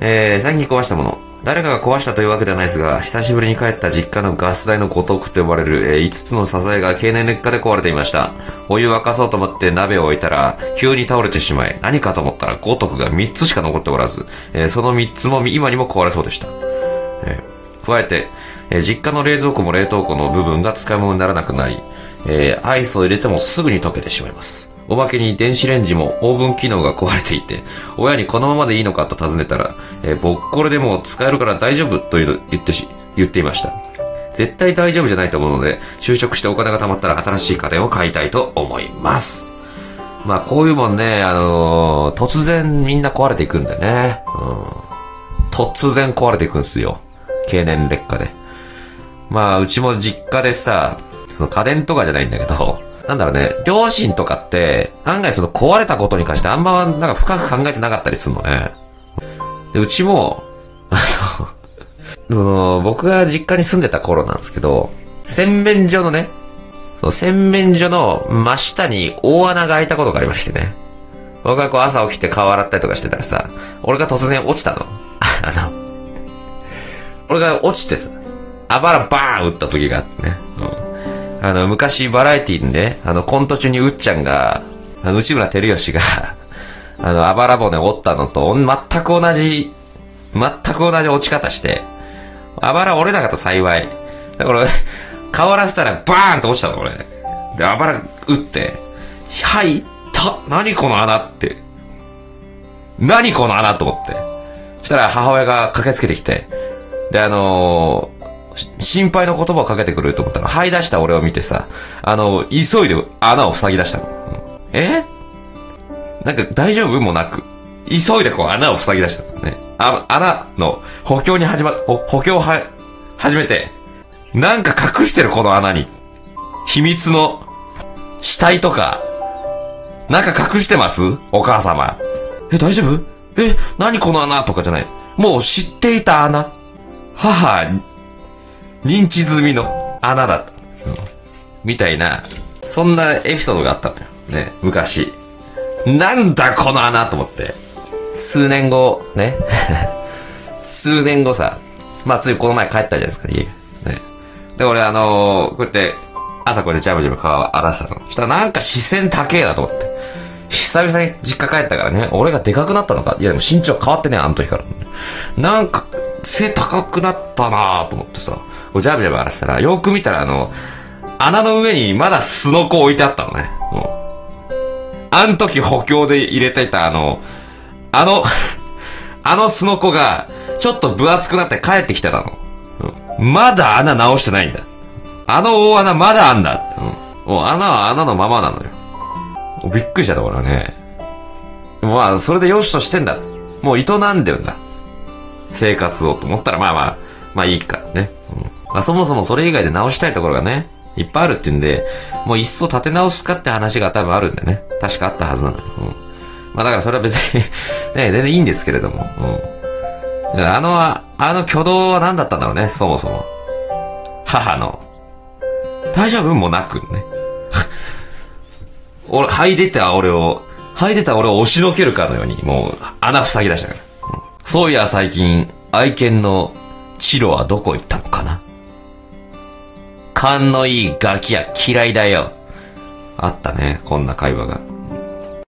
えー、最近壊したもの。誰かが壊したというわけではないですが、久しぶりに帰った実家のガス台のごとくと呼ばれる、えー5つの支えが経年劣化で壊れていました。お湯沸かそうと思って鍋を置いたら、急に倒れてしまい、何かと思ったらごとくが3つしか残っておらず、えーその3つも今にも壊れそうでした。えー加えて、えー実家の冷蔵庫も冷凍庫の部分が使い物にならなくなり、えーアイスを入れてもすぐに溶けてしまいます。おまけに電子レンジもオーブン機能が壊れていて、親にこのままでいいのかと尋ねたら、えー、ボッコレでも使えるから大丈夫という言ってし、言っていました。絶対大丈夫じゃないと思うので、就職してお金が貯まったら新しい家電を買いたいと思います。まあこういうもんね、あのー突然みんな壊れていくんでね。うん。突然壊れていくんですよ。経年劣化で。まあ、うちも実家でさ、その家電とかじゃないんだけど、なんだろうね、両親とかって、案外その壊れたことに関してあんまなんか深く考えてなかったりするのね。うちも、あの、その、僕が実家に住んでた頃なんですけど、洗面所のね、その洗面所の真下に大穴が開いたことがありましてね。僕がこう朝起きて顔洗ったりとかしてたらさ、俺が突然落ちたの。あの、俺が落ちてさ、あばらバーン打った時があってね。うん。あの、昔バラエティにね、あの、コント中にうっちゃんが、あの、内村照吉が、あの、あばら骨折ったのと、全く同じ、全く同じ落ち方して、あばら折れなかった幸い。だから、顔洗ってたらバーンと落ちたの、俺。で、あばら打って、はい、った何この穴って。何この穴と思って。そしたら母親が駆けつけてきて、で、あのー心配の言葉をかけてくると思ったら、這い出した俺を見てさ、あの急いで穴を塞ぎ出したの。え？なんか大丈夫もなく、急いでこう穴を塞ぎ出したね。あ穴の補強に始ま、補強は、始めて、なんか隠してるこの穴に。秘密の死体とか、なんか隠してます？お母様。え、大丈夫？え、何この穴とかじゃない。もう知っていた穴。母、認知済みの穴だった。みたいな、そんなエピソードがあったのよ。ね、昔。なんだこの穴と思って。数年後、ね。数年後さ、まあついこの前帰ったじゃないですか、家。ね。で、俺あのーこうやって、朝こうやってジャブジャブ顔洗ってたの。そしたらなんか視線高えなと思って。久々に実家帰ったからね、俺がでかくなったのか。いやでも身長変わってね、あの時から。なんか、背高くなったなぁと思ってさ、ジャブジャブ洗ってたら、よく見たらあの、穴の上にまだスノコ置いてあったのね。もうあの時補強で入れていたあの、あの、あのスノコが、ちょっと分厚くなって帰ってきてたの。うまだ穴直してないんだ。あの大穴まだあんだ。うんもう穴は穴のままなのよ。びっくりしちゃった俺はね。まあ、それでよしとしてんだ。もう営んでるんだ。生活をと思ったら、まあまあ、まあいいかね。うんまあそもそもそれ以外で直したいところがね、いっぱいあるっていうんで、もういっそ立て直すかって話が多分あるんでね。確かあったはずなのよ。うん。まあだからそれは別に ね、全然いいんですけれども。うん。あの、あの挙動は何だったんだろうね、そもそも。母の。大丈夫もなくね。俺、吐いてた俺を、吐いてた俺を押しのけるかのように、もう、穴塞ぎ出したから。うんそういや最近、愛犬のチロはどこ行ったのかな勘のいいガキや嫌いだよ。あったね、こんな会話が。